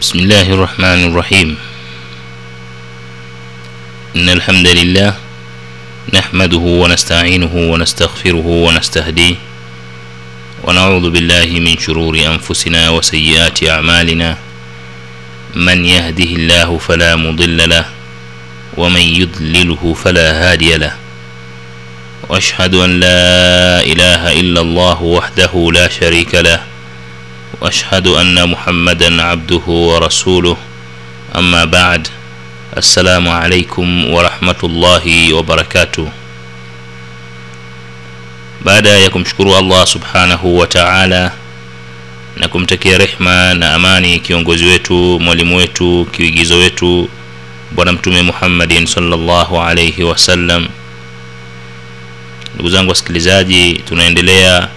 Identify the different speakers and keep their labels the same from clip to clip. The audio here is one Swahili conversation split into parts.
Speaker 1: بسم الله الرحمن الرحيم إن الحمد لله نحمده ونستعينه ونستغفره ونستهديه ونعوذ بالله من شرور أنفسنا وسيئات أعمالنا من يهده الله فلا مضل له ومن يضلله فلا هادي له واشهد ان لا اله الا الله وحده لا شريك له واشهد ان محمدا عبده ورسوله اما بعد السلام عليكم ورحمه الله وبركاته baada ya kumshukuru allah subhanahu wa taala na kumtakia rehma na amani kiongozi wetu mwalimu wetu kiigizo wetu bwana mtume muhammadin salllahu alaihi wasallam ndugu zangu wasikilizaji tunaendelea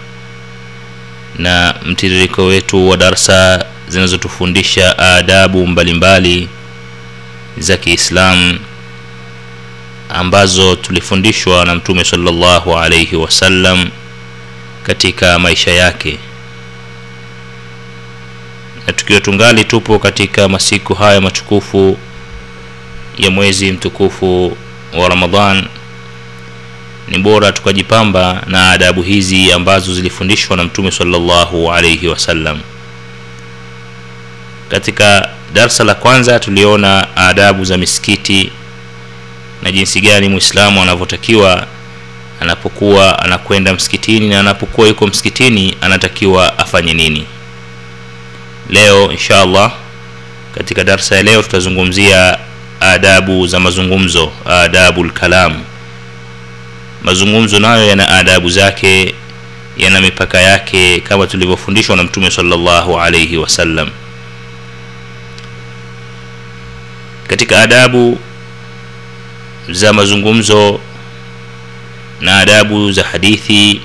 Speaker 1: na mtiririko wetu wa darsa zinazotufundisha adabu mbalimbali za kiislamu ambazo tulifundishwa na mtume salllahu alaihi wasallam katika maisha yake. Na tukiwa tungali tupo katika masiku haya matukufu ya mwezi mtukufu wa ramadhan ni bora tukajipamba na adabu hizi ambazo zilifundishwa na mtume salllahu alaihi wasallam katika darsa la kwanza tuliona adabu za misikiti na jinsi gani mwislamu anavyotakiwa anapokuwa anakwenda msikitini na anapokuwa yuko msikitini anatakiwa afanye nini. Leo insha allah katika darsa ya leo tutazungumzia adabu za mazungumzo adabu lkalam mazungumzo nayo yana adabu zake yana mipaka yake kama tulivyofundishwa na mtume salllahu alaihi wasallam katika adabu za mazungumzo na adabu za hadithi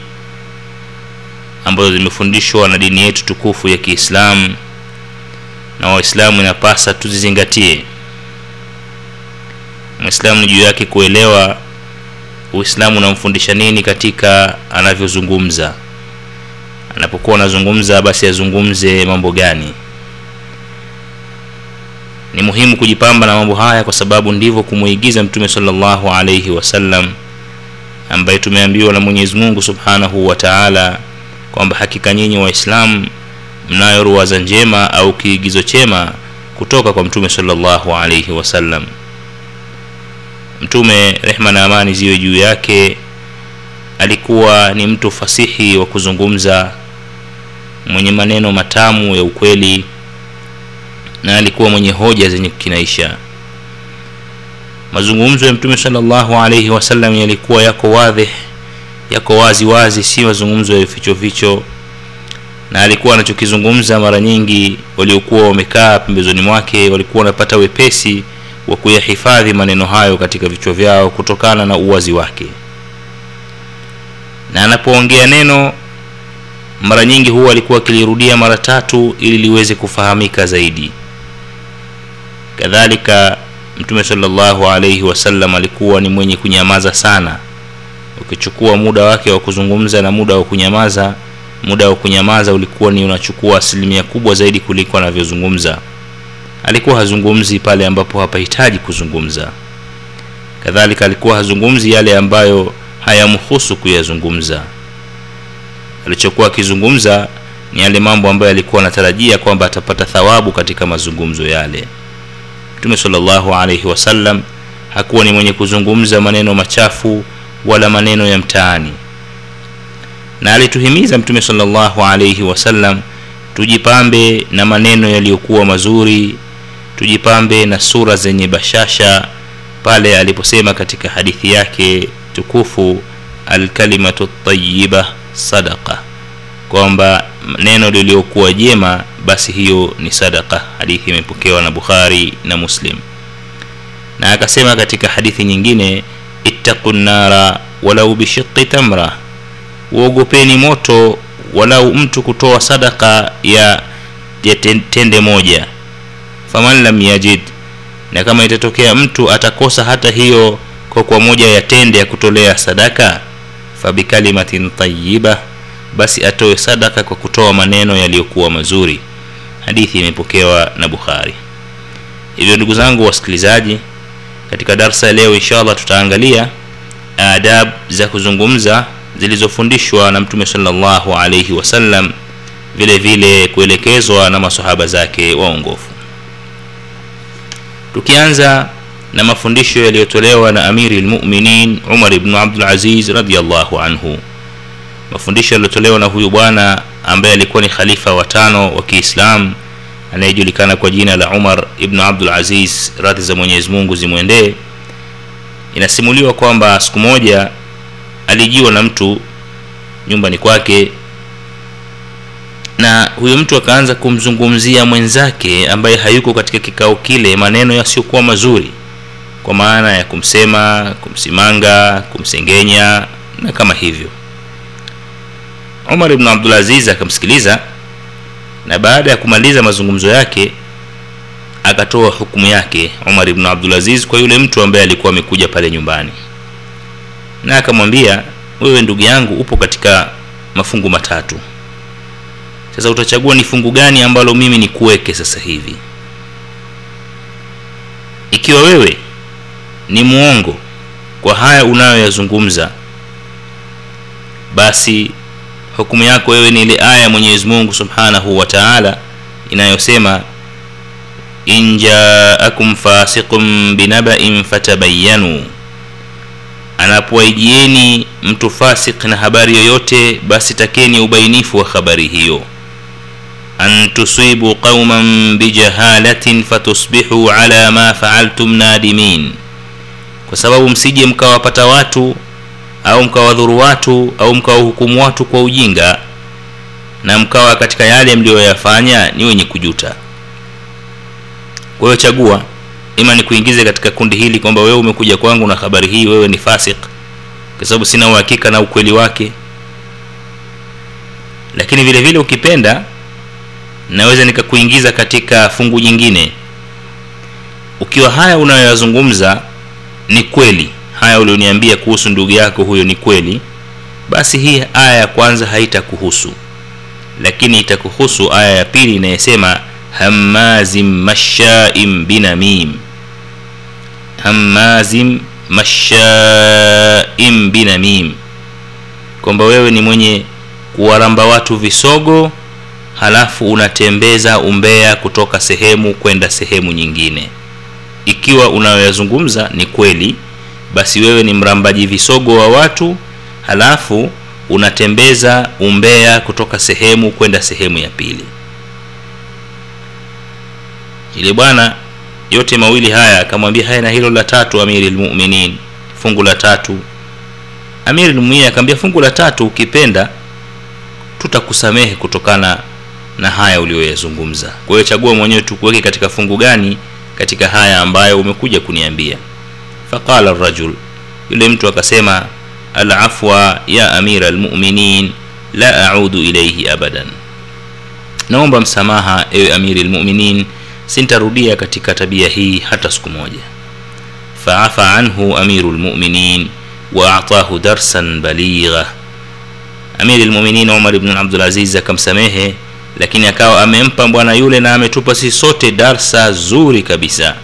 Speaker 1: ambazo zimefundishwa na dini yetu tukufu ya kiislamu na waislamu inapasa tuzizingatie. Mwislamu ni juu yake kuelewa uislamu unamfundisha nini katika anavyozungumza? Anapokuwa anazungumza basi azungumze mambo gani? Ni muhimu kujipamba na mambo haya kwa sababu ndivyo kumuigiza mtume salllahu alaihi wasallam ambaye tumeambiwa na mwenyezi mungu subhanahu wa taala kwamba hakika nyinyi waislamu mnayo ruwaza njema au kiigizo chema kutoka kwa mtume salllahu alaihi wasallam mtume rehma na amani ziwe juu yake. Alikuwa ni mtu fasihi wa kuzungumza mwenye maneno matamu ya ukweli na alikuwa mwenye hoja zenye kukinaisha mazungumzo ya mtume salllahu alaihi wasallam yalikuwa yako wadhi, yako wazi wazi si mazungumzo ya vicho. Na alikuwa anachokizungumza mara nyingi waliokuwa wamekaa pembezoni mwake walikuwa wanapata wepesi wa kuyahifadhi maneno hayo katika vichwa vyao kutokana na uwazi wake. Na anapoongea neno mara nyingi huwa alikuwa akilirudia mara tatu ili liweze kufahamika zaidi. Kadhalika mtume salllahu alaihi wasallam alikuwa ni mwenye kunyamaza sana. Ukichukua muda wake wa kuzungumza na muda wa kunyamaza muda wa kunyamaza ulikuwa ni unachukua asilimia kubwa zaidi kuliko anavyozungumza alikuwa hazungumzi pale ambapo hapahitaji kuzungumza. Kadhalika alikuwa hazungumzi yale ambayo hayamhusu kuyazungumza. Alichokuwa akizungumza ni yale mambo ambayo alikuwa anatarajia kwamba atapata thawabu katika mazungumzo yale. Mtume salllahu alaihi wasallam hakuwa ni mwenye kuzungumza maneno machafu wala maneno ya mtaani. Na alituhimiza mtume salllahu alaihi wasallam tujipambe na maneno yaliyokuwa mazuri tujipambe na sura zenye bashasha pale aliposema katika hadithi yake tukufu alkalimatu tayiba sadaqa. Kwamba neno liliokuwa jema basi hiyo ni sadaqa. Hadithi imepokewa na bukhari na muslim. Na akasema katika hadithi nyingine ittaqu nara walau bishiqi tamra. Uogopeni moto walau mtu kutoa sadaka ya, ya tende moja faman lam yajid. Na kama itatokea mtu atakosa hata hiyo kokwa moja ya tende ya kutolea sadaka fabikalimatin tayiba basi atoe sadaka kwa kutoa maneno yaliyokuwa mazuri. Hadithi imepokewa na bukhari. Hivyo ndugu zangu wasikilizaji katika darsa ya leo inshallah tutaangalia adab za kuzungumza zilizofundishwa na mtume salllahu alaihi wasallam vile vile kuelekezwa na masahaba zake waongofu tukianza na mafundisho yaliyotolewa na amiri lmuminin umar ibnu abdulaziz radiallahu anhu. Mafundisho yaliyotolewa na huyu bwana ambaye alikuwa ni khalifa watano wa kiislam anayejulikana kwa jina la umar ibnu abdul aziz radhi za mwenyezi mungu zimwendee. Inasimuliwa kwamba siku moja alijiwa na mtu nyumbani kwake na huyo mtu akaanza kumzungumzia mwenzake ambaye hayuko katika kikao kile maneno yasiyokuwa mazuri. Kwa maana ya kumsema kumsimanga kumsengenya na kama hivyo. Umar ibnu abdulaziz akamsikiliza na baada ya kumaliza mazungumzo yake akatoa hukumu yake umar ibnu abdulaziz kwa yule mtu ambaye alikuwa amekuja pale nyumbani. Na akamwambia wewe ndugu yangu upo katika mafungu matatu sasa utachagua ni fungu gani ambalo mimi nikuweke sasa hivi. Ikiwa wewe ni muongo kwa haya unayoyazungumza basi hukumu yako wewe ni ile aya ya mwenyezi mungu subhanahu wa taala inayosema in jaakum fasiqun binabain fatabayanu anapowaijieni mtu fasik na habari yoyote basi takeni ubainifu wa habari hiyo an tusibu qauman bijahalatin fatusbihu ala ma faaltum nadimin kwa sababu msije mkawapata watu au mkawadhuru watu au mkawahukumu watu kwa ujinga na mkawa katika yale mliyoyafanya ni wenye kujuta. Kwa hiyo chagua ima ni kuingize katika kundi hili kwamba wewe umekuja kwangu na habari hii wewe ni fasik kwa sababu sina uhakika na ukweli wake. Lakini vile vile ukipenda naweza nikakuingiza katika fungu jingine. Ukiwa haya unayoyazungumza ni kweli. Haya ulioniambia kuhusu ndugu yako huyo ni kweli. Basi hii aya ya kwanza haitakuhusu. Lakini itakuhusu aya ya pili inayesema hammazim mashaim binamim. Hammazim mashaim binamim. Kwamba wewe ni mwenye kuwaramba watu visogo halafu unatembeza umbea kutoka sehemu kwenda sehemu nyingine. Ikiwa unayoyazungumza ni kweli basi wewe ni mrambaji visogo wa watu halafu unatembeza umbea kutoka sehemu kwenda sehemu ya pili. Ile bwana yote mawili haya akamwambia haya na hilo la tatu amiri lmuminin fungu la tatu. Amiri lmuminin akamwambia fungu la tatu ukipenda tutakusamehe kutokana na haya uliyoyazungumza. Kwa hiyo chagua mwenyewe tukuweke katika fungu gani katika haya ambayo umekuja kuniambia. Faqala rajul yule mtu akasema alafwa ya amira lmuminin la audu ilaihi abadan. Naomba msamaha ewe amiri lmuminin sintarudia katika tabia hii hata siku moja. Faafa anhu amiru lmuminin waatahu darsan baligha. Amiri lmuminin umar bnu abdulaziz akamsamehe lakini akawa amempa bwana yule na ametupa sisi sote darsa zuri kabisa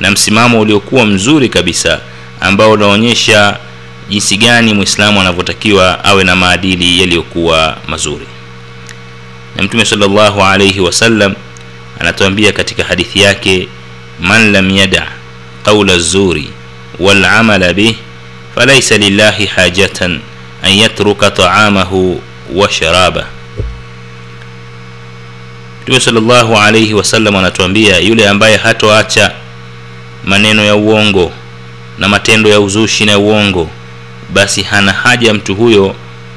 Speaker 1: na msimamo uliokuwa mzuri kabisa ambao unaonyesha jinsi gani mwislamu anavyotakiwa awe na maadili yaliyokuwa mazuri. Na mtume salllahu alaihi wasallam anatuambia katika hadithi yake man lam yada qaula zuri walamala bih falaisa lillahi hajatan an yatruka taamahu wa mtume salllahu alaihi wasallam anatuambia yule ambaye hatoacha maneno ya uongo na matendo ya uzushi na uongo basi hana haja mtu huyo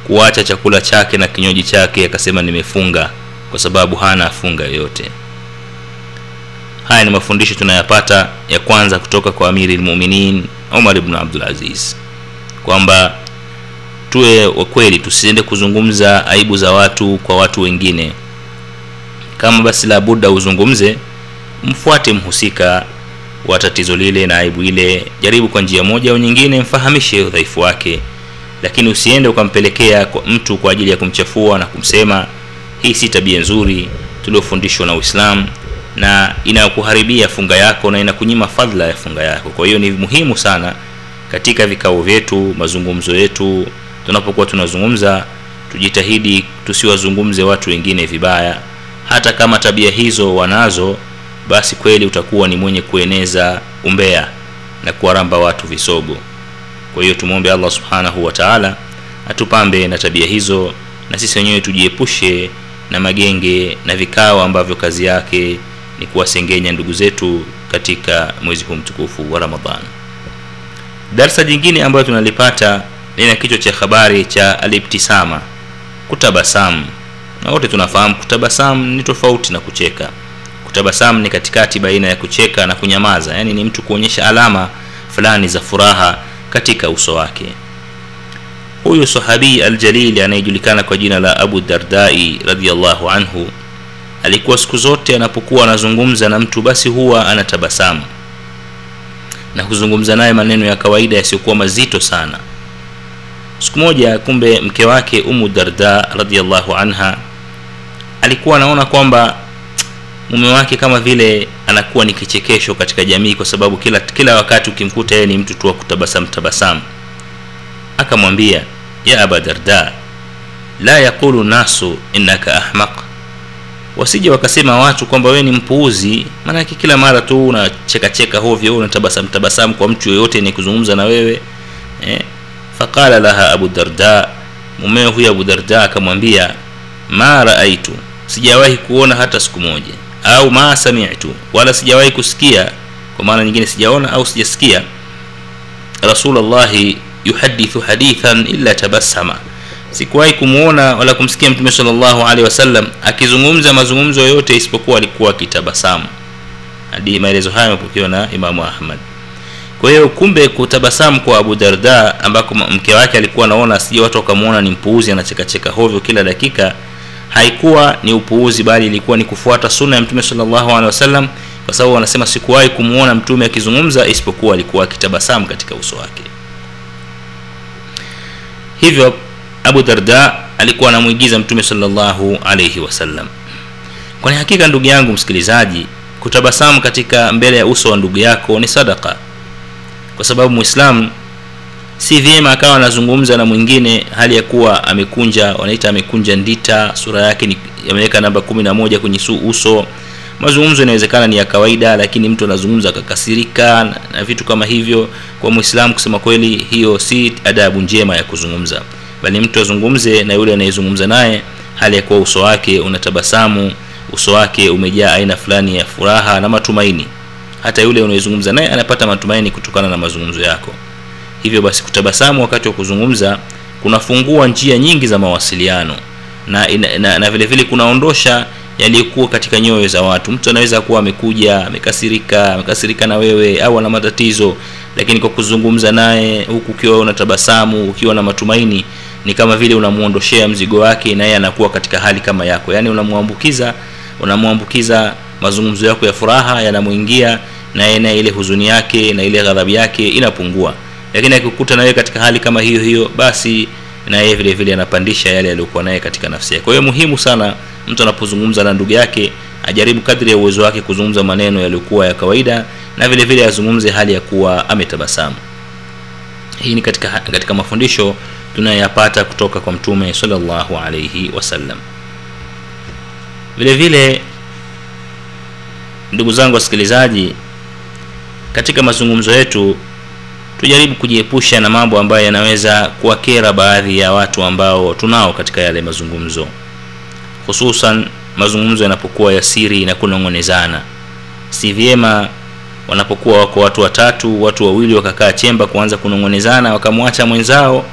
Speaker 1: kuacha chakula chake na kinywaji chake akasema nimefunga kwa sababu hana funga yoyote. Haya ni mafundisho tunayapata ya kwanza kutoka kwa amiri lmuminin umar bnu abdulaziz kwamba tuwe wakweli tusiende kuzungumza aibu za watu kwa watu wengine kama basi labuda uzungumze mfuate mhusika wa tatizo lile na aibu ile. Jaribu kwa njia moja au nyingine mfahamishe udhaifu wake. Lakini usiende ukampelekea kwa mtu kwa ajili ya kumchafua na kumsema hii si tabia nzuri tuliofundishwa na uislamu na inakuharibia funga yako na inakunyima fadhila ya funga yako. Kwa hiyo ni muhimu sana katika vikao vyetu mazungumzo yetu tunapokuwa tunazungumza tujitahidi tusiwazungumze watu wengine vibaya hata kama tabia hizo wanazo basi kweli utakuwa ni mwenye kueneza umbea na kuwaramba watu visogo. Kwa hiyo tumwombe allah subhanahu wa taala atupambe na tabia hizo na sisi wenyewe tujiepushe na magenge na vikao ambavyo kazi yake ni kuwasengenya ndugu zetu katika mwezi huu mtukufu wa ramadhan. Darsa jingine ambayo tunalipata lina kichwa cha habari cha aliptisama kutabasamu na wote tunafahamu kutabasamu ni tofauti na kucheka. Kutabasamu ni katikati baina ya kucheka na kunyamaza yaani ni mtu kuonyesha alama fulani za furaha katika uso wake. Huyu sahabii aljalili anayejulikana kwa jina la abu dardai radiallahu anhu alikuwa siku zote anapokuwa anazungumza na mtu basi huwa anatabasamu. Na kuzungumza naye maneno ya kawaida yasiyokuwa mazito sana. Siku moja kumbe mke wake umu darda radiallahu anha alikuwa anaona kwamba mume wake kama vile anakuwa ni kichekesho katika jamii kwa sababu kila kila wakati ukimkuta yeye ni mtu tu wa kutabasamu tabasamu. Akamwambia ya aba darda la yaqulu nasu innaka ahmaq. Wasije wakasema watu kwamba wewe ni mpuuzi maanake kila mara tu unachekacheka hovyo unatabasamu tabasamu kwa mtu yoyote ni kuzungumza na wewe eh, faqala laha abu darda mumeo huyo abu darda akamwambia ma raaitu sijawahi kuona hata siku moja. Au ma samitu. Wala sijawahi kusikia kwa maana nyingine sijaona au sijasikia rasulllahi yuhadithu hadithan illa tabassama. Sikuwahi kumwona wala kumsikia mtume salllahu alehi wasallam akizungumza mazungumzo yoyote isipokuwa alikuwa akitabasamu. Hadi maelezo hayo yamepokewa na imamu ahmad. Kwa hiyo kumbe kutabasamu kwa abu darda ambako mke wake alikuwa anaona asije watu wakamwona ni mpuuzi anachekacheka hovyo kila dakika haikuwa ni upuuzi bali ilikuwa ni kufuata sunna ya mtume salllahu alehi wasallam kwa sababu wanasema sikuwahi kumwona mtume akizungumza isipokuwa alikuwa akitabasamu katika uso wake. Hivyo abu darda alikuwa anamwigiza mtume salllahu alaihi wasallam. Kwani hakika ndugu yangu msikilizaji kutabasamu katika mbele ya uso wa ndugu yako ni sadaka kwa sababu mwislamu si vyema akawa anazungumza na mwingine hali ya kuwa amekunja wanaita amekunja ndita sura yake ni ameweka namba kumi na moja kwenye uso. Mazungumzo inawezekana ni ya kawaida lakini mtu anazungumza akakasirika na, na vitu kama hivyo. Kwa mwislamu kusema kweli hiyo si adabu njema ya kuzungumza. Bali mtu azungumze na yule anayezungumza naye hali ya kuwa uso wake unatabasamu uso wake umejaa aina fulani ya furaha na matumaini. Hata yule unayezungumza naye anapata matumaini kutokana na mazungumzo yako hivyo basi kutabasamu wakati wa kuzungumza kunafungua njia nyingi za mawasiliano na, na, na, na vile vile kunaondosha yaliyokuwa katika nyoyo za watu. Mtu anaweza kuwa amekuja amekasirika amekasirika na wewe au ana matatizo lakini kwa kuzungumza naye huku ukiwa unatabasamu ukiwa na matumaini ni kama vile unamuondoshea mzigo wake na yeye anakuwa katika hali kama yako. Yaani unamwambukiza unamwambukiza mazungumzo yako ya furaha yanamwingia na yeye na ile huzuni yake na ile ghadhabu yake inapungua lakini akikuta na wewe katika hali kama hiyo hiyo basi na yeye vile vile anapandisha yale aliyokuwa naye katika nafsi yake. Kwa hiyo muhimu sana mtu anapozungumza na ndugu yake ajaribu kadri ya uwezo wake kuzungumza maneno yaliyokuwa ya kawaida na vile vile azungumze hali ya kuwa ametabasamu. Hii ni katika, katika mafundisho tunayoyapata kutoka kwa mtume salllahu alaihi wasallam. Vile vile ndugu zangu wasikilizaji katika mazungumzo yetu tujaribu kujiepusha na mambo ambayo yanaweza kuwakera baadhi ya watu ambao tunao katika yale mazungumzo. Hususan mazungumzo yanapokuwa ya siri na kunong'onezana. Si vyema wanapokuwa wako watu watatu watu wawili wakakaa chemba kuanza kunong'onezana wakamwacha mwenzao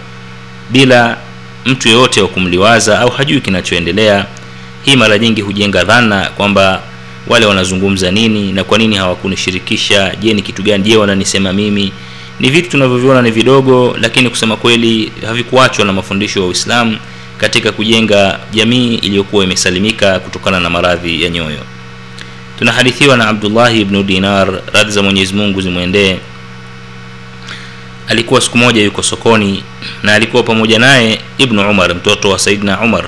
Speaker 1: bila mtu yoyote wa kumliwaza au hajui kinachoendelea. Hii mara nyingi hujenga dhana kwamba wale wanazungumza nini na kwa nini hawakunishirikisha. Je ni kitu gani? Je wananisema mimi ni vitu tunavyoviona ni vidogo lakini kusema kweli havikuachwa na mafundisho ya uislamu katika kujenga jamii iliyokuwa imesalimika kutokana na maradhi ya nyoyo. Tunahadithiwa na abdullahi ibnu dinar radhi za mwenyezi mungu zimwendee. Alikuwa siku moja yuko sokoni na alikuwa pamoja naye ibnu umar mtoto wa saidna umar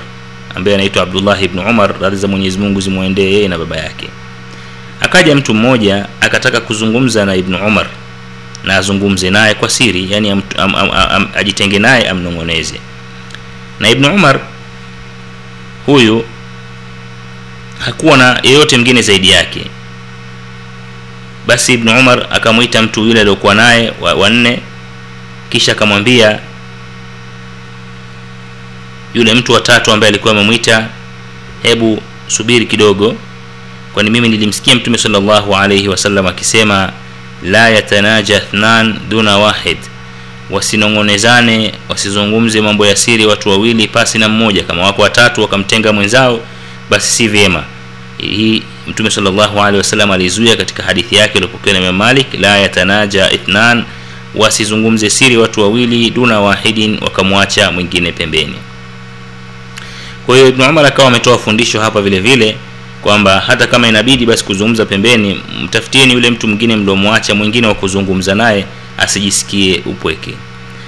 Speaker 1: ambaye anaitwa abdullahi ibnu umar radhi za mwenyezi mungu zimwendee yeye na baba yake. Akaja mtu mmoja akataka kuzungumza na ibnu umar na azungumze naye kwa siri yani am, am, am, am, ajitenge naye amnong'oneze. Na ibnu umar huyu hakuwa na yeyote mwingine zaidi yake. Basi ibnu umar akamwita mtu yule aliokuwa naye wanne wa kisha akamwambia yule mtu watatu ambaye alikuwa amemwita hebu subiri kidogo kwani mimi nilimsikia mtume sallallahu alaihi wasallam akisema la yatanaja ithnan duna wahid. Wasinong'onezane wasizungumze mambo ya siri watu wawili pasi na mmoja. Kama wako watatu wakamtenga mwenzao basi si vyema. Hii mtume wasallam alizuia katika hadithi yake iliopokewa na imam malik la yatanaja ithnan wasizungumze siri watu wawili duna wahidin wakamwacha mwingine pembeni. Kwa hiyo ibnu umar akawa ametoa fundisho hapa vile vile kwamba hata kama inabidi basi kuzungumza pembeni mtafutieni yule mtu mwingine mliomwacha mwingine wa kuzungumza naye asijisikie upweke.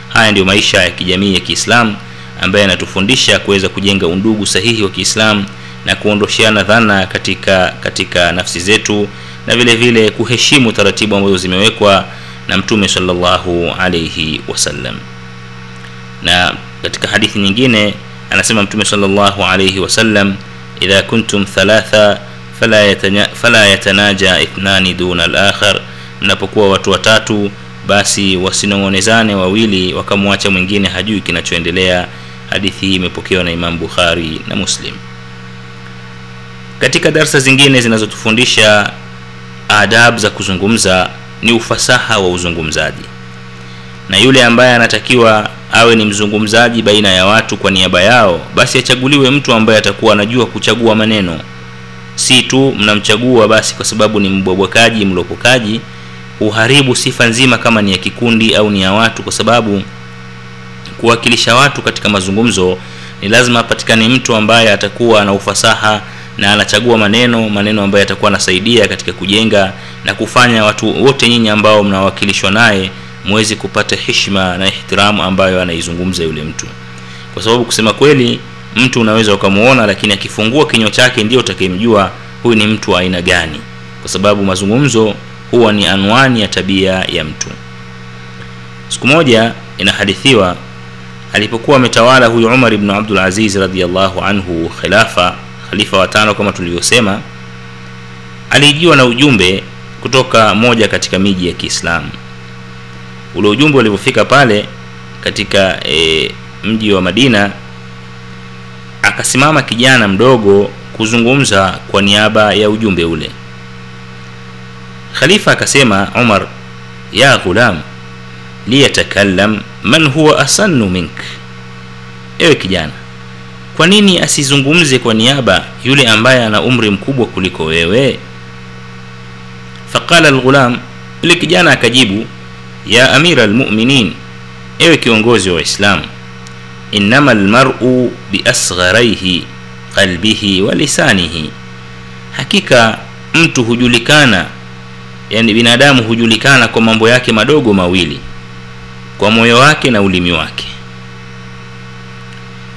Speaker 1: Haya ndiyo maisha ya kijamii ya kiislamu ambaye anatufundisha kuweza kujenga undugu sahihi wa kiislamu na kuondosheana dhana katika katika nafsi zetu na vile vile kuheshimu taratibu ambazo zimewekwa na mtume salllahu alaihi wasallam. Na katika hadithi nyingine anasema mtume salllahu alaihi wasallam idha kuntum thalatha fala, يتنا فلا yatanaja ithnani duna الآخر. Mnapokuwa watu watatu basi wasinong'onezane wawili wakamwacha mwingine hajui kinachoendelea. Hadithi hii imepokewa na imam bukhari na muslim. Katika darsa zingine zinazotufundisha adab za kuzungumza ni ufasaha wa uzungumzaji. Na yule ambaye anatakiwa awe ni mzungumzaji baina ya watu kwa niaba yao basi achaguliwe mtu ambaye atakuwa anajua kuchagua maneno. Si tu mnamchagua basi kwa sababu ni mbwabwakaji mlopokaji huharibu sifa nzima kama ni ya kikundi au ni ya watu kwa sababu kuwakilisha watu katika mazungumzo ni lazima apatikane mtu ambaye atakuwa na ufasaha na anachagua maneno maneno ambayo yatakuwa anasaidia katika kujenga na kufanya watu wote nyinyi ambao mnawakilishwa naye mwezi kupata heshima na ihtiramu ambayo anaizungumza yule mtu. Kwa sababu kusema kweli mtu unaweza ukamuona lakini akifungua kinywa chake ndio utakayemjua huyu ni mtu wa aina gani. Kwa sababu mazungumzo huwa ni anwani ya tabia ya mtu. Siku moja inahadithiwa alipokuwa ametawala huyu umar ibnu abdul radiallahu anhu khilafa khalifa watano kama tulivyosema aliijiwa na ujumbe kutoka moja katika miji ya kiislamu ule ujumbe ulivyofika pale katika e, mji wa madina akasimama kijana mdogo kuzungumza kwa niaba ya ujumbe ule. Khalifa akasema umar ya ghulam liyatakallam man huwa asannu mink. Ewe kijana kwa nini asizungumze kwa niaba yule ambaye ana umri mkubwa kuliko wewe? Faqala alghulam, yule kijana akajibu ya amira lmuminin ewe kiongozi wa waislamu innama lmaru biasgharaihi qalbihi wa lisanihi. Hakika mtu hujulikana yani binadamu hujulikana kwa mambo yake madogo mawili kwa moyo wake na ulimi wake.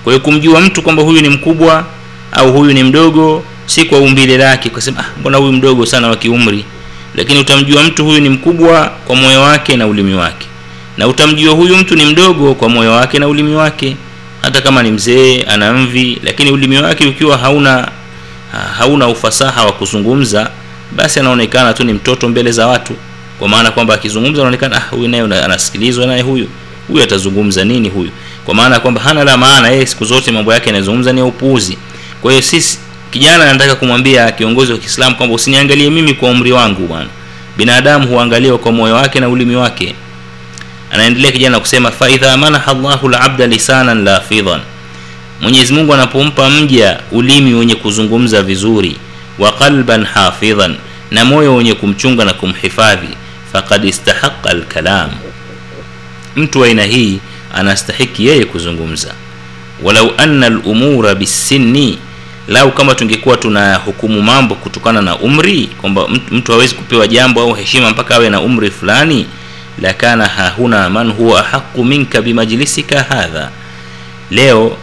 Speaker 1: Kwa hiyo kumjua mtu kwamba huyu ni mkubwa au huyu ni mdogo si kwa umbile lake ukasema ah, mbona huyu mdogo sana wa kiumri lakini utamjua mtu huyu ni mkubwa kwa moyo wake na ulimi wake. Na utamjua huyu mtu ni mdogo kwa moyo wake na ulimi wake. Hata kama ni mzee ana mvi lakini ulimi wake ukiwa hauna hauna ufasaha wa kuzungumza basi anaonekana tu ni mtoto mbele za watu. Kwa maana kwamba akizungumza anaonekana ah, huyu naye anasikilizwa naye huyu. Huyu atazungumza nini huyu? Kwa maana kwamba hana la maana yeye siku zote mambo yake yanayozungumza ni ya upuuzi. Kwa hiyo sisi kijana anataka kumwambia kiongozi wa kiislamu kwamba usiniangalie mimi kwa umri wangu bwana. Binadamu huangaliwa kwa moyo wake na ulimi wake. Anaendelea kijana kusema faidha manaha llahu labda lisanan lafidhan mwenyezi mungu anapompa mja ulimi wenye kuzungumza vizuri wa qalban hafidhan na moyo wenye kumchunga na kumhifadhi faqad istahaqa alkalam, mtu aina hii anastahiki yeye kuzungumza. Walau anna lumura bisinni lau kama tungekuwa tuna hukumu mambo kutokana na umri kwamba mtu hawezi kupewa jambo au heshima mpaka awe na umri fulani lakana hahuna man huwa ahaqu minka bimajlisika hadha. Leo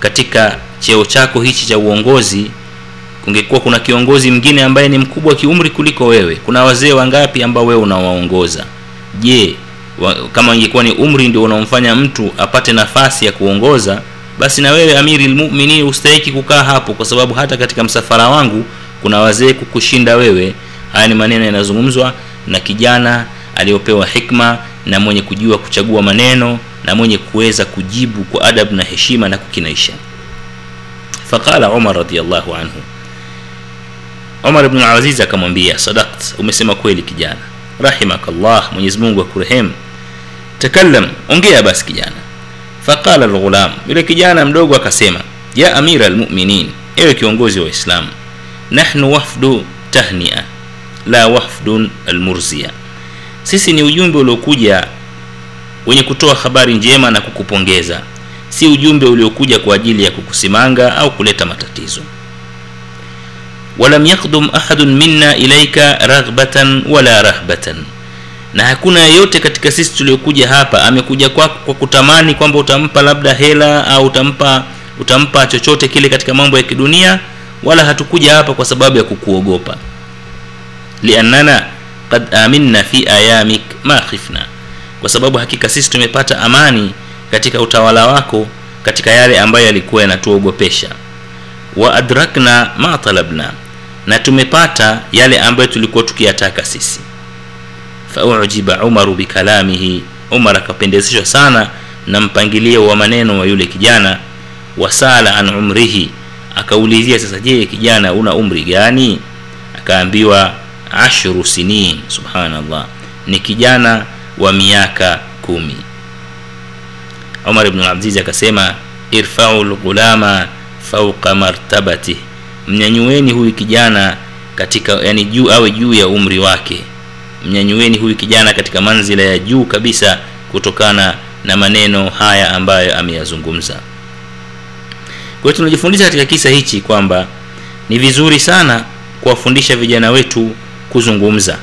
Speaker 1: katika cheo chako hichi cha uongozi kungekuwa kuna kiongozi mwingine ambaye ni mkubwa kiumri kuliko wewe. Kuna wazee wangapi ambao wewe unawaongoza? Je wa, kama ingekuwa ni umri ndio unaomfanya mtu apate nafasi ya kuongoza basi na wewe amiri lmuminin ustahiki kukaa hapo kwa sababu hata katika msafara wangu kuna wazee kukushinda wewe. Haya ni maneno yanazungumzwa na kijana aliyopewa hikma na mwenye kujua kuchagua maneno na mwenye kuweza kujibu kwa adabu na heshima na kukinaisha. Faqala umar radiallahu anhu. Umar bnu alaziz akamwambia sadakt umesema kweli kijana. Rahimakallah mwenyezi mungu akurehemu takallam ongea basi kijana faqala lghulam yule kijana mdogo akasema ya amira lmuminin ewe kiongozi wa islam nahnu wafdu tahnia la wafdun almurzia. Sisi ni ujumbe uliokuja wenye kutoa habari njema na kukupongeza. Si ujumbe uliokuja kwa ajili ya kukusimanga au kuleta matatizo. Walam yakdum ahadun minna ilaika raghbatan wala rahbatan na hakuna yeyote katika sisi tuliokuja hapa amekuja kwako kwa kutamani kwamba utampa labda hela au utampa utampa chochote kile katika mambo ya kidunia wala hatukuja hapa kwa sababu ya kukuogopa. Liannana qad aminna fi ayamik ma khifna kwa sababu hakika sisi tumepata amani katika utawala wako katika yale ambayo yalikuwa yanatuogopesha. Wa adrakna ma talabna na tumepata yale ambayo tulikuwa tukiyataka sisi faujiba umaru bikalamihi umar akapendezeshwa sana na mpangilio wa maneno wa yule kijana. Wasala an umrihi. Akaulizia sasa je kijana una umri gani? Akaambiwa ashru sinin. Subhanallah. Ni kijana wa miaka kumi. Umar ibn abdiz akasema irfau lghulama fauqa martabatih mnyanyueni huyu kijana katika yani juu awe juu ya umri wake mnyanyueni huyu kijana katika manzila ya juu kabisa kutokana na maneno haya ambayo ameyazungumza. Kwa hiyo tunajifundisha katika kisa hichi kwamba ni vizuri sana kuwafundisha vijana wetu kuzungumza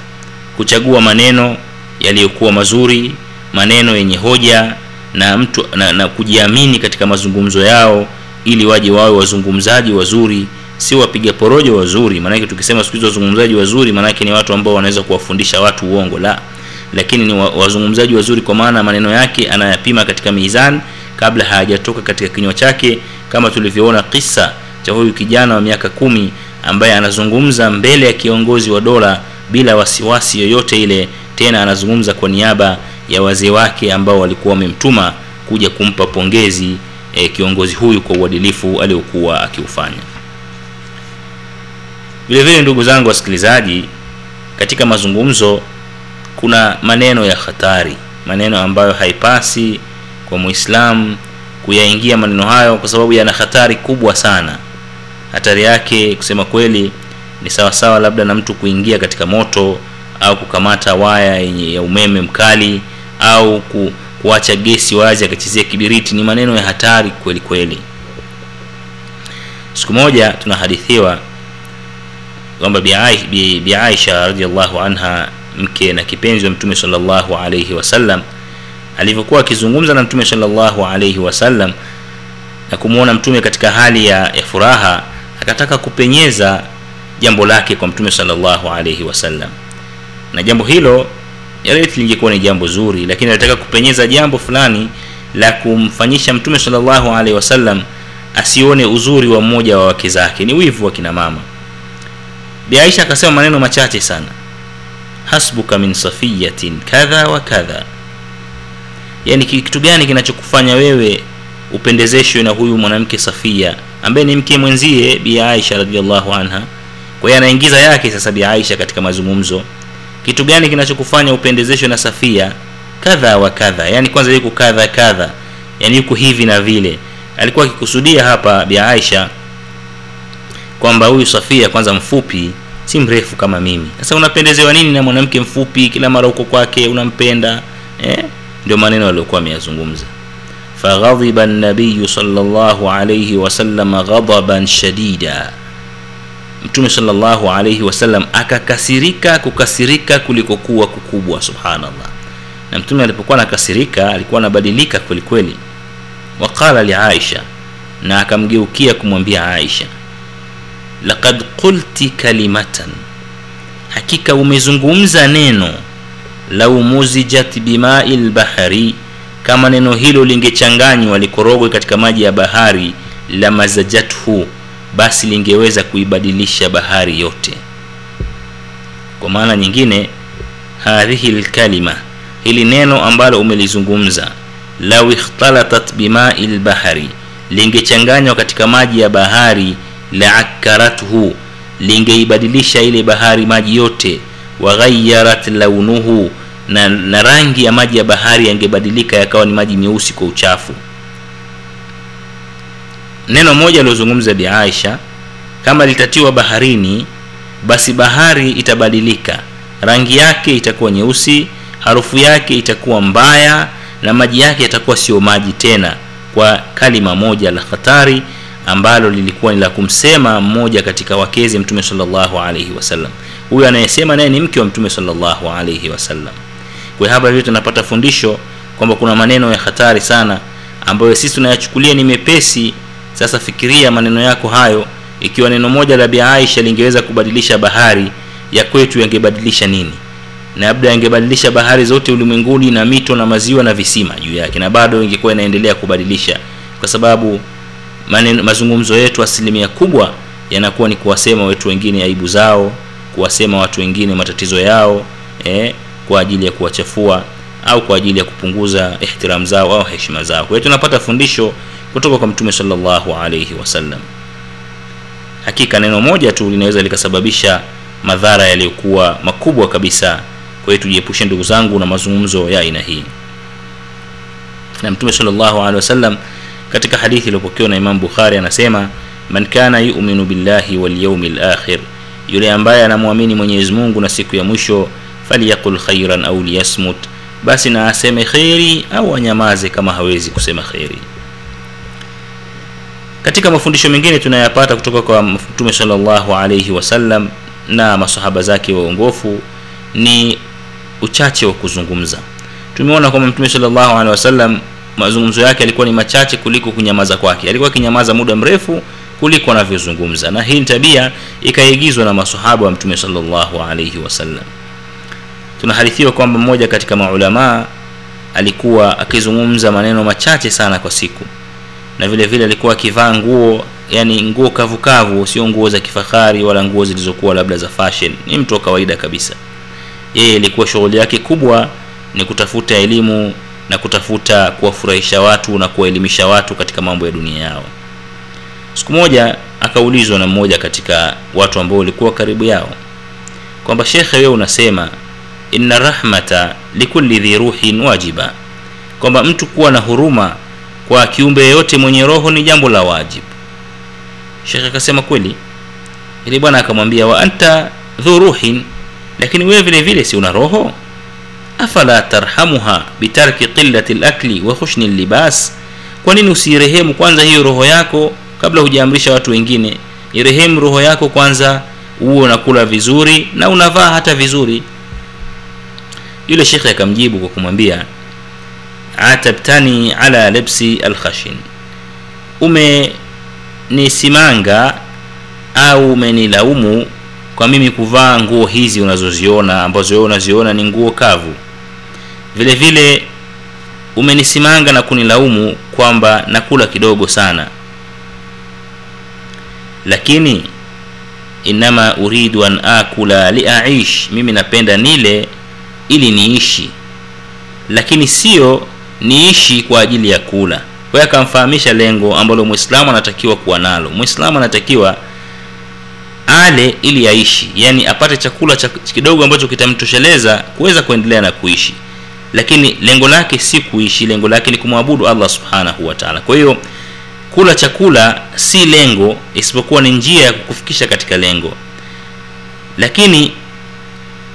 Speaker 1: kuchagua maneno yaliyokuwa mazuri maneno yenye hoja na mtu na, na kujiamini katika mazungumzo yao ili waje wawe wazungumzaji wazuri si wapiga porojo wazuri maanake tukisema siku hizi wazungumzaji wazuri maanake ni watu ambao wanaweza kuwafundisha watu uongo la. Lakini ni wazungumzaji wazuri kwa maana maneno yake anayapima katika mizan kabla hayajatoka katika kinywa chake kama tulivyoona kisa cha huyu kijana wa miaka kumi ambaye anazungumza mbele ya kiongozi wa dola bila wasiwasi yoyote ile tena anazungumza kwa niaba ya wazee wake ambao walikuwa wamemtuma kuja kumpa pongezi e, kiongozi huyu kwa uadilifu aliokuwa akiufanya vile vile ndugu zangu wasikilizaji katika mazungumzo kuna maneno ya hatari maneno ambayo haipasi kwa muislamu kuyaingia maneno hayo kwa sababu yana hatari kubwa sana. Hatari yake kusema kweli ni sawasawa labda na mtu kuingia katika moto au kukamata waya ya umeme mkali au ku, kuacha gesi wazi akachezea kibiriti. Ni maneno ya hatari kweli kweli. Siku moja tunahadithiwa kwamba bi, aisha radiallahu anha mke na kipenzi wa mtume salllahu alaihi wasallam alivyokuwa akizungumza na mtume salllahu alaihi wasallam na kumwona mtume katika hali ya, furaha akataka kupenyeza jambo lake kwa mtume salllahu alaihi wasallam na jambo hilo yaleti lingekuwa ni jambo zuri lakini alitaka kupenyeza jambo fulani la kumfanyisha mtume salllahu alaihi wasallam asione uzuri wa mmoja wa wake zake. Ni wivu wa kina mama bi aisha akasema maneno machache sana. Hasbuka min safiyatin kadha wa kadha. Yani kitu gani kinachokufanya wewe upendezeshwe na huyu mwanamke safia ambaye ni mke mwenzie bi aisha radiallahu anha? Kwa hiyo anaingiza yake sasa bi aisha katika mazungumzo. Kitu gani kinachokufanya upendezeshwe na safia? Kadha wa kadha. Yani kwanza yuko kadha kadha. Yani yuko hivi na vile. Alikuwa akikusudia hapa bi aisha kwamba huyu safia kwanza mfupi si mrefu kama mimi. Sasa unapendezewa nini na mwanamke mfupi? Kila mara uko kwake unampenda eh? ndio maneno aliyokuwa ameyazungumza. Faghadhiba nabiyu salllahu alaihi wasallam ghadaban shadida. Mtume salllahu alaihi wasallam akakasirika kukasirika kulikokuwa kukubwa subhanallah. Na mtume alipokuwa anakasirika alikuwa anabadilika kweli waqala liaisha na akamgeukia kumwambia aisha laqad qulti kalimatan. Hakika umezungumza neno lau muzijat bimai lbahari kama neno hilo lingechanganywa likorogwe katika maji ya bahari la mazajathu basi lingeweza kuibadilisha bahari yote. Kwa maana nyingine hadhihi lkalima hili neno ambalo umelizungumza lau ikhtalatat bimai lbahari lingechanganywa katika maji ya bahari la akarathu lingeibadilisha ile bahari maji yote waghayarat launuhu na, na rangi ya maji ya bahari yangebadilika yakawa ni maji meusi kwa uchafu. Neno moja aliozungumza bi aisha kama litatiwa baharini basi bahari itabadilika. Rangi yake itakuwa nyeusi harufu yake itakuwa mbaya na maji yake yatakuwa sio maji tena. Kwa kalima moja la hatari ambalo lilikuwa ni la kumsema mmoja katika wakezi mtume salllahu alaihi wasallam huyu anayesema naye ni mke wa mtume salllahu alaihi wasallam kwa hapa vile tunapata fundisho kwamba kuna maneno ya hatari sana ambayo sisi tunayachukulia ni mepesi. Sasa fikiria maneno yako hayo ikiwa neno moja la aisha lingeweza kubadilisha bahari ya kwetu yangebadilisha nini? Labda yangebadilisha bahari zote ulimwenguni na mito na maziwa na visima juu yake na bado ingekuwa inaendelea kubadilisha. Kwa sababu maneno, mazungumzo yetu asilimia kubwa yanakuwa ni kuwasema wetu wengine aibu zao kuwasema watu wengine matatizo yao eh, kwa ajili ya kuwachafua au kwa ajili ya kupunguza ihtiram zao au heshima zao. Kwa hiyo tunapata fundisho kutoka kwa mtume sallallahu alayhi wasallam. Hakika neno moja tu linaweza likasababisha madhara yaliyokuwa makubwa kabisa. Kwa hiyo tujiepushe ndugu zangu na mazungumzo ya aina hii. Na mtume sallallahu alayhi wasallam katika hadithi iliyopokewa na imam bukhari anasema man kana yuminu billahi walyaumi lakhir yule ambaye anamwamini mwenyezi mungu na siku ya mwisho falyaqul khairan au liyasmut basi na aseme kheri au anyamaze kama hawezi kusema kheri. Katika mafundisho mengine tunayapata kutoka kwa mtume salllahu alaihi wasallam na masahaba zake waongofu ni uchache wa kuzungumza. Tumeona kwamba mtume salllahu alehi wasallam mazungumzo yake yalikuwa ni machache kuliko kunyamaza kwake. Alikuwa akinyamaza muda mrefu kuliko anavyozungumza. Na hii tabia ikaigizwa na masahaba wa mtume salllahu alaihi wasallam tunahadithiwa kwamba mmoja katika maulamaa alikuwa akizungumza maneno machache sana kwa siku. Na vile vile alikuwa akivaa nguo yani nguo kavukavu sio nguo za kifahari wala nguo zilizokuwa labda za fashion. Ni mtu wa kawaida kabisa. Yeye ilikuwa shughuli yake kubwa ni kutafuta elimu na kutafuta kuwafurahisha watu na kuwaelimisha watu katika mambo ya dunia yao. Siku moja akaulizwa na mmoja katika watu ambao walikuwa karibu yao kwamba shekhe wewe unasema inna rahmata likulli dhi ruhin wajiba. Kwamba mtu kuwa na huruma kwa kiumbe yeyote mwenye roho ni jambo la wajibu. Shekhe akasema kweli. Ili bwana akamwambia wa anta dhu ruhin lakini wewe vile vile si una roho afala tarhamuha bitarki qillati lakli wa khushni libas kwa nini usiirehemu kwanza hiyo roho yako kabla hujaamrisha watu wengine? Irehemu roho yako kwanza uwe unakula vizuri na unavaa hata vizuri. Yule shekhe akamjibu kwa kumwambia atabtani ala lebsi alkhashin. Umenisimanga au umenilaumu kwa mimi kuvaa nguo hizi unazoziona ambazo wewe unaziona ni nguo kavu vile vile umenisimanga na kunilaumu kwamba nakula kidogo sana. Lakini inama uridu an akula liaish mimi napenda nile ili niishi. Lakini sio niishi kwa ajili ya kula. Kwa akamfahamisha lengo ambalo mwislamu anatakiwa kuwa nalo. Mwislamu anatakiwa ale ili aishi. Yani apate chakula cha kidogo ambacho kitamtosheleza kuweza kuendelea na kuishi lakini lengo lake si kuishi lengo lake ni kumwabudu allah subhanahu wataala kwa hiyo kula chakula si lengo isipokuwa ni njia ya kukufikisha katika lengo. Lakini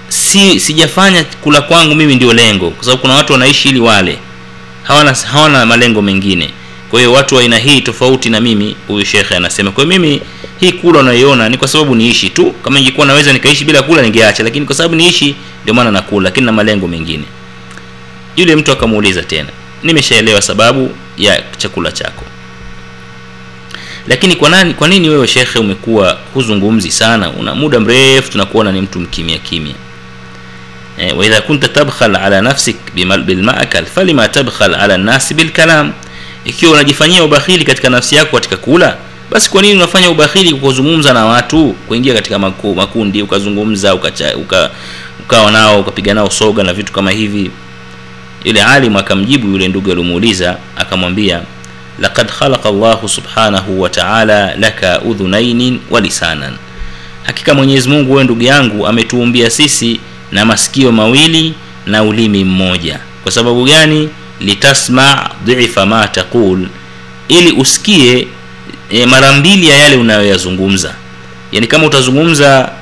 Speaker 1: si sijafanya kula kwangu mimi ndio lengo kwa sababu kuna watu wanaishi ili wale. Hawana hawana malengo mengine. Kwa hiyo watu wa aina hii tofauti na mimi huyu shekhe anasema. Kwa hiyo mimi hii kula unayoiona ni kwa sababu niishi tu. Kama ingekuwa naweza nikaishi bila kula ningeacha. Lakini kwa sababu niishi ndio maana nakula lakini na malengo mengine yule mtu akamuuliza tena nimeshaelewa sababu ya chakula chako. Lakini kwa nani kwa nini wewe shekhe umekuwa huzungumzi sana? Una muda mrefu tunakuona ni mtu mkimya kimya. Eh, wa kunta tabkhal ala nafsik bilmakal falima tabkhal ala nnasi bilkalam ikiwa unajifanyia ubakhili katika nafsi yako katika kula basi kwa nini unafanya ubakhili kuzungumza na watu kuingia katika maku, makundi ukazungumza ukacha, uka, ukawa nao ukapiga nao soga na vitu kama hivi yule alim akamjibu yule ndugu aliomuuliza akamwambia laqad khalaqa llahu subhanahu wa taala laka udhunainin wa lisanan. Hakika mwenyezi mungu wewe ndugu yangu ametuumbia sisi na masikio mawili na ulimi mmoja. Kwa sababu gani? Litasma dhifa ma taqul ili usikie e, mara mbili ya yale unayoyazungumza. Yaani kama utazungumza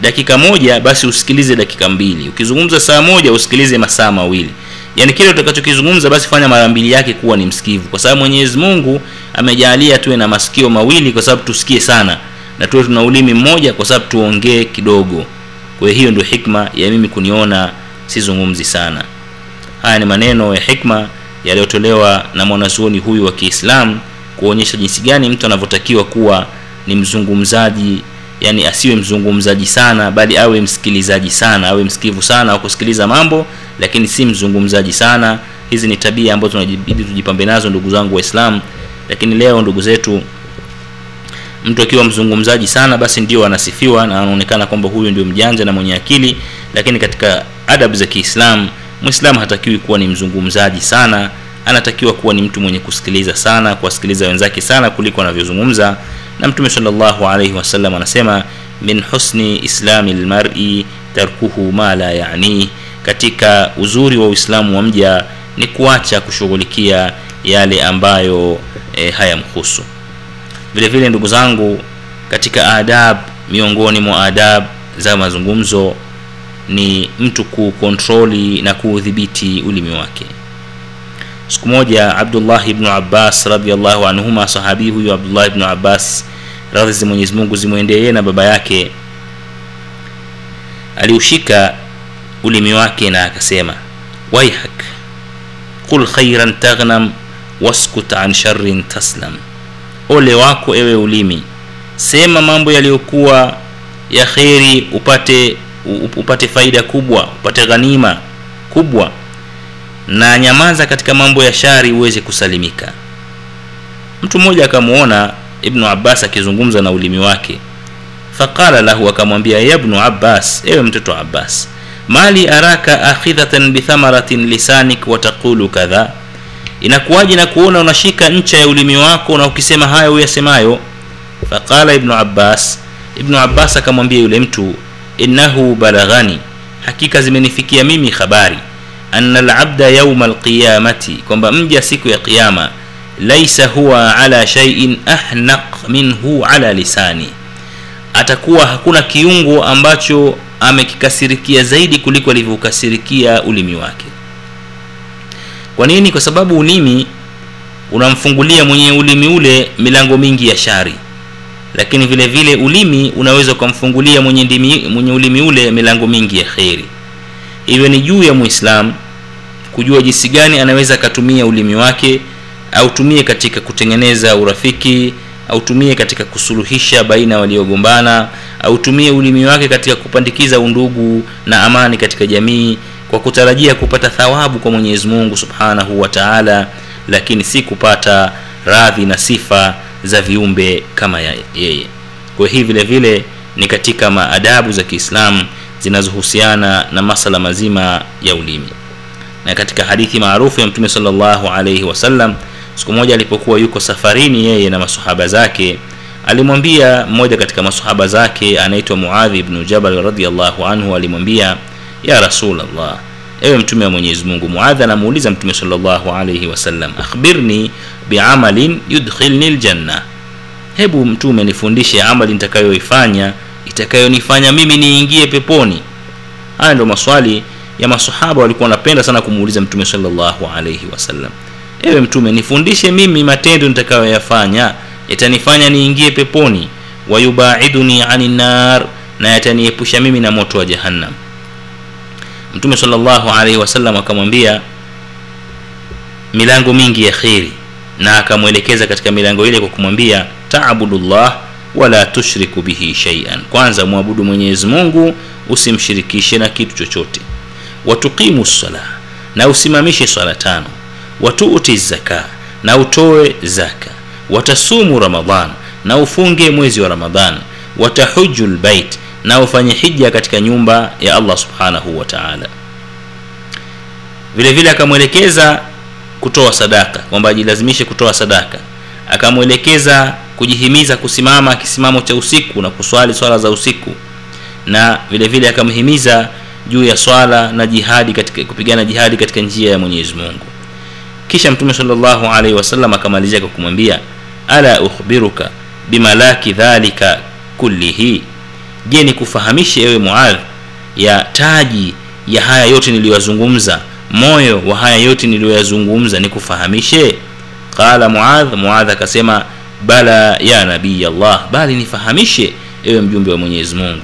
Speaker 1: dakika moja basi usikilize dakika mbili. Ukizungumza saa moja usikilize masaa mawili yaani kile utakachokizungumza basi fanya mara mbili yake kuwa ni msikivu. Kwa sababu mwenyezi mungu amejalia tuwe na masikio mawili kwa sababu tusikie sana na tuwe tuna ulimi mmoja kwa sababu tuongee kidogo. Kwa hiyo ndio hikma ya mimi kuniona sizungumzi sana. Haya ni maneno ya hikma yaliyotolewa na mwanazuoni huyu wa kiislamu kuonyesha jinsi gani mtu anavyotakiwa kuwa ni mzungumzaji yani asiwe mzungumzaji sana bali awe msikilizaji sana awe msikivu sana wa kusikiliza mambo lakini si mzungumzaji sana. Hizi ni tabia ambazo tunajibidi tujipambe nazo ndugu zangu waislamu. Lakini leo ndugu zetu mtu akiwa mzungumzaji sana basi ndio anasifiwa na anaonekana kwamba huyu ndio mjanja na mwenye akili. Lakini katika adabu za kiislam mwislamu hatakiwi kuwa ni mzungumzaji sana. Anatakiwa kuwa ni mtu mwenye kusikiliza sana kuwasikiliza wenzake sana kuliko anavyozungumza na mtume salllahu alaihi wasallam anasema min husni islami lmari tarkuhu ma la yanih katika uzuri wa uislamu wa mja ni kuacha kushughulikia yale ambayo e, hayamhusu. Vile vile ndugu zangu katika adab miongoni mwa adab za mazungumzo ni mtu kukontroli na kuudhibiti ulimi wake siku moja abdullahi ibnu abbas radiallahu anhuma sahabii huyu abdullahi ibnu abbas radhi za mwenyezi mungu na baba yake aliushika ulimi wake na akasema waihak qul khairan taghnam waskut an sharrin taslam. Ole wako ewe ulimi sema mambo yaliyokuwa ya kheri upate upate faida kubwa upate ghanima kubwa na nyamaza katika mambo ya shari uweze kusalimika. Mtu mmoja akamuona ibnu abbas akizungumza na ulimi wake. Faqala lahu akamwambia yabnu abbas ewe mtoto abbas mali araka akhidhatan bithamaratin lisanik wataqulu kadha? Inakuwaji na kuona unashika ncha ya ulimi wako na ukisema hayo uyasemayo? Faqala ibnu abbas ibnu abbas akamwambia yule mtu innahu balaghani hakika zimenifikia mimi habari anna labda yauma alqiyamati kwamba mja siku ya qiyama laisa huwa ala shaiin ahnaq minhu ala lisani. Atakuwa hakuna kiungo ambacho amekikasirikia zaidi kuliko alivyokasirikia ulimi wake. Kwa nini? Kwa sababu ulimi unamfungulia mwenye ulimi ule milango mingi ya shari. Lakini vile vile ulimi unaweza ukamfungulia mwenye, mwenye ulimi ule milango mingi ya kheri. Hivyo ni juu ya muislam kujua jinsi gani anaweza akatumia ulimi wake autumie katika kutengeneza urafiki autumie katika kusuluhisha baina waliogombana autumie ulimi wake katika kupandikiza undugu na amani katika jamii kwa kutarajia kupata thawabu kwa mwenyezi mungu subhanahu wa taala lakini si kupata radhi na sifa za viumbe kama yeye. Kwa hii vile vile ni katika maadabu za kiislamu zinazohusiana na masala mazima ya ulimi na katika hadithi maarufu ya mtume salllahu alaihi wasallam siku moja alipokuwa yuko safarini yeye na masahaba zake alimwambia mmoja katika masahaba zake anaitwa muadhi bnu jabal radiallahu anhu alimwambia ya rasulllah ewe mtume wa mwenyezi mungu muadhi anamuuliza mtume salllahu alaihi wasallam akhbirni biamalin yudkhilni ljanna hebu mtume nifundishe amali nitakayoifanya itakayonifanya mimi niingie peponi. Haya ndo maswali ya masahaba walikuwa wanapenda sana kumuuliza mtume salllahu alaihi wasallam. Ewe mtume nifundishe mimi matendo nitakayoyafanya. Yatanifanya niingie peponi. Wayubaiduni ani nar na yataniepusha mimi na moto wa jahannam. Mtume salllahu alaihi wasallam akamwambia milango mingi ya kheri. Na akamwelekeza katika milango ile kwa kumwambia tabudu llah wala tushriku bihi shaian kwanza mwabudu mwenyezi mungu usimshirikishe na kitu chochote watuqimu sala na usimamishe swala tano. Watuuti zaka na utoe zaka. Watasumu ramadan na ufunge mwezi wa ramadan watahuju lbait na ufanye hija katika nyumba ya allah subhanahu wa taala. Vile akamwelekeza kutoa sadaka kwamba ajilazimishe kutoa sadaka. Akamwelekeza kujihimiza kusimama kisimamo cha usiku na kuswali swala za usiku. Na vile vile akamhimiza juu ya swala na jihadi katika kupigana jihadi katika njia ya mwenyezi mungu. Kisha mtume salllahu alaihi wasallam akamalizia kwa kumwambia ala ukhbiruka bimalaki dhalika kullihi? Je ni kufahamishe ewe muadh ya taji ya haya yote niliyoyazungumza moyo wa haya yote niliyoyazungumza nikufahamishe? Qala muadh muadh akasema bala ya nabiy allah bali nifahamishe ewe mjumbe wa mwenyezi mungu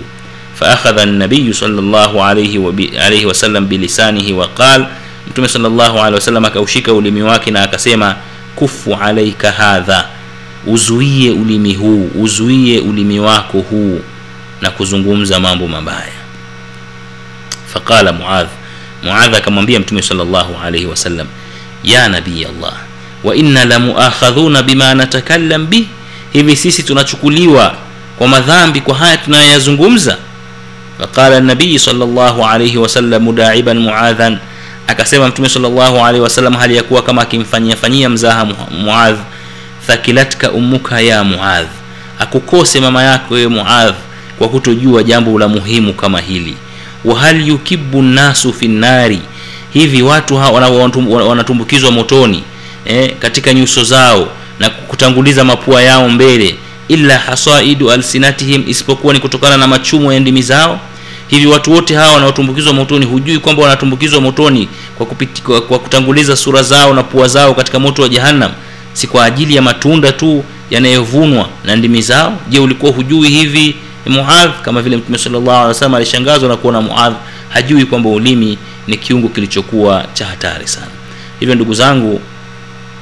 Speaker 1: faakhadha صلى الله عليه, وبي... عليه wasallam bilisanihi waqal mtume salllahu alehi wasallam akaushika ulimi wake na akasema kufu alaika hadha uzuie ulimi huu uzuie ulimi wako huu na kuzungumza mambo mabaya. Faqala muadh muadh akamwambia mtume salllahu alaihi wasallam ya nabii allah wa inna lamuakhadhuna bima natakallam bih hivi sisi tunachukuliwa kwa madhambi kwa haya tunayoyazungumza faqala nabiyi salllahu alaihi wasallam mudaiban muadhan. Akasema mtume salllahu alaihi wasallam hali ya kuwa kama akimfanyia fanyia mzaha muadh. Thakilatka ummuka ya muadh. Akukose mama yako wewe muadh kwa kutojua jambo la muhimu kama hili. Wahal yukibu nnasu fi nnari hivi watu wanatumbukizwa motoni eh, katika nyuso zao na kutanguliza mapua yao mbele illa hasaidu alsinatihim isipokuwa ni kutokana na machumo ya ndimi zao hivi watu wote hawa wanaotumbukizwa motoni hujui kwamba wanatumbukizwa motoni kwa, kupiti, kwa, kwa kutanguliza sura zao na pua zao katika moto wa jahannam? Si kwa ajili ya matunda tu yanayovunwa na ndimi zao? Je ulikuwa hujui hivi? Muadh kama vile mtume wasallam alishangazwa na kuona muadh hajui kwamba ulimi ni kiungo kilichokuwa cha hatari sana. Hivyo ndugu zangu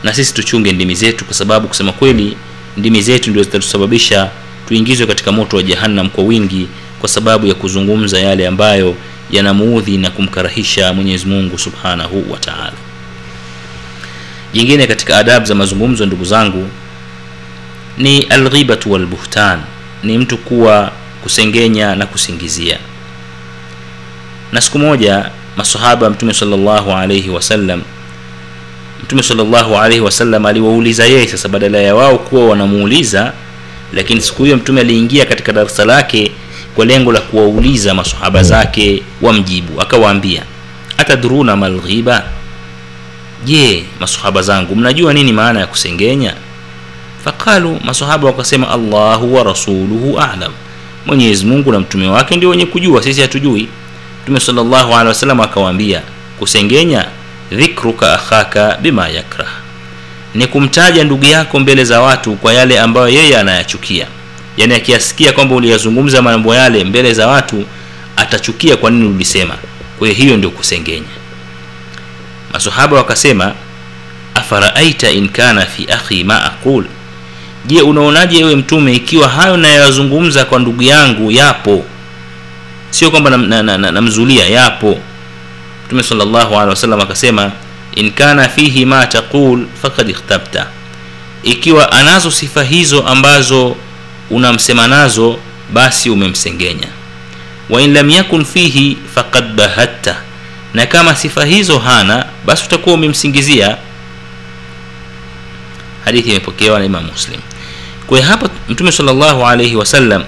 Speaker 1: na sisi tuchunge ndimi zetu kwa sababu kusema kweli ndimi zetu ndio zitatusababisha tuingizwe katika moto wa jahannam kwa wingi kwa sababu ya kuzungumza yale ambayo yanamuudhi na kumkarahisha mwenyezi mungu subhanahu wa taala. Jingine katika adabu za mazungumzo ndugu zangu ni alghibatu walbuhtan ni mtu kuwa kusengenya na kusingizia. Na siku moja masahaba mtume salllahu alaihi wasallam mtume salllahu alaihi wasallam aliwauliza yeye sasa badala ya wao kuwa wanamuuliza lakini siku hiyo mtume aliingia katika darasa lake kwa lengo la kuwauliza masahaba zake wamjibu akawaambia atadruna malghiba je masahaba zangu mnajua nini maana ya kusengenya? Faqalu masahaba wakasema allahu wa rasuluhu alam. Mwenyezi mungu na mtume wake ndio wenye kujua sisi hatujui. Mtume salllahu alehi wasallam akawaambia kusengenya dhikruka akhaka bima yakrah. Ni kumtaja ndugu yako mbele za watu kwa yale ambayo yeye anayachukia yaani akiyasikia kwamba uliyazungumza mambo yale mbele za watu atachukia kwa nini ulisema. Kwa hiyo hiyo ndio kusengenya. Masahaba wakasema afaraaita in kana fi akhi ma aqul? Je unaonaje ewe mtume ikiwa hayo nayoyazungumza kwa ndugu yangu yapo? Sio kwamba namzulia na, na, na, na yapo. Mtume salllahu alehi wasallam akasema in kana fihi ma taqul fakad ikhtabta. Ikiwa anazo sifa hizo ambazo unamsema nazo basi umemsengenya. Wa in lam yakun fihi fakad bahatta. Na kama sifa hizo hana basi utakuwa umemsingizia. Hadithi imepokewa na imam muslim. Kwa hapa mtume salllahu alaihi wasallam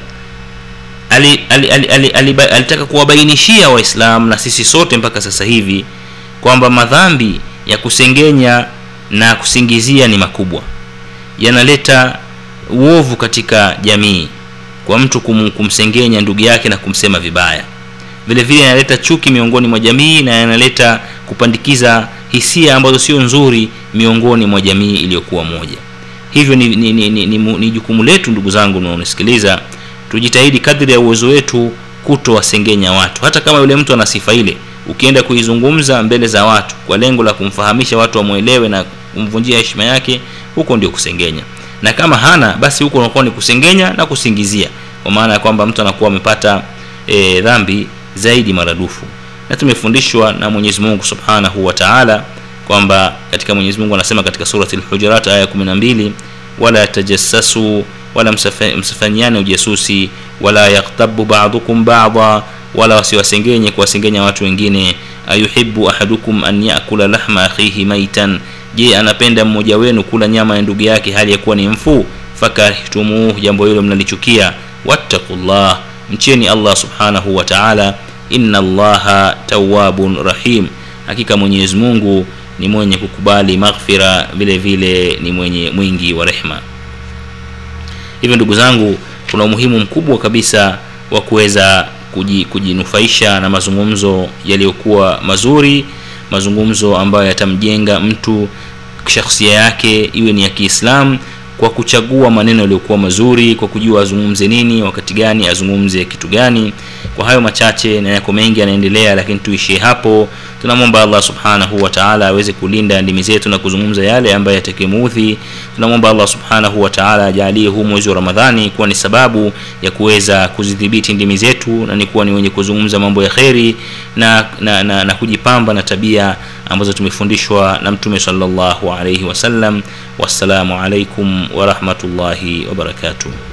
Speaker 1: alitaka ali, ali, ali, ali, kuwabainishia waislamu na sisi sote mpaka sasa hivi kwamba madhambi ya kusengenya na kusingizia ni makubwa. Yanaleta uovu katika jamii kwa mtu kum, kumsengenya ndugu yake na kumsema vibaya. Vile vile yanaleta chuki miongoni mwa jamii na yanaleta kupandikiza hisia ambazo sio nzuri miongoni mwa jamii iliyokuwa moja. Hivyo ni, ni, ni, ni, ni, ni jukumu letu ndugu zangu naonisikiliza tujitahidi kadri ya uwezo wetu kutowasengenya watu. Hata kama yule mtu ana sifa ile ukienda kuizungumza mbele za watu kwa lengo la kumfahamisha watu wamwelewe na kumvunjia heshima yake huko ndio kusengenya na kama hana basi huko unakuwa ni kusengenya na kusingizia. Kwa maana ya kwamba mtu anakuwa amepata e, dhambi zaidi maradufu. Na tumefundishwa na mwenyezi mungu subhanahu wa kwamba katika mwenyezi mungu anasema katika surati lhujurat aya 12 wala tajassasu wala msifanyiane ujasusi wala yaktabu badukum bada wala wasiwasengenye kuwasengenya watu wengine. Ayuhibu ahadukum an yakula lahma akhihi maitan je anapenda mmoja wenu kula nyama ya ndugu yake hali ya kuwa ni mfuu fakarihtumuh jambo hilo mnalichukia. Wattaqullah mcheni allah subhanahu wa taala. Inna allaha tawabun rahim. Hakika mwenyezi mungu ni mwenye kukubali maghfira vile vile ni mwenye mwingi wa rehma. Hivyo ndugu zangu kuna umuhimu mkubwa kabisa wa kuweza kuji, kujinufaisha na mazungumzo yaliyokuwa mazuri mazungumzo ambayo yatamjenga mtu shakhsia yake iwe ni ya kiislamu kwa kuchagua maneno yaliyokuwa mazuri kwa kujua azungumze nini wakati gani azungumze kitu gani. Kwa hayo machache na yako mengi yanaendelea lakini tuishie hapo. Tunamwomba allah subhanahu wataala aweze kulinda ndimi zetu na kuzungumza yale ambayo yatakimudhi tunamwomba allah subhanahu wataala ajaalie huu mwezi wa ramadhani kuwa ni sababu ya kuweza kuzidhibiti ndimi zetu na ni kuwa ni wenye kuzungumza mambo ya kheri na, na, na, na kujipamba na tabia ambazo tumefundishwa na mtume salllahu alaihi wasallam wassalamu alaikum ورحمة الله وبركاته.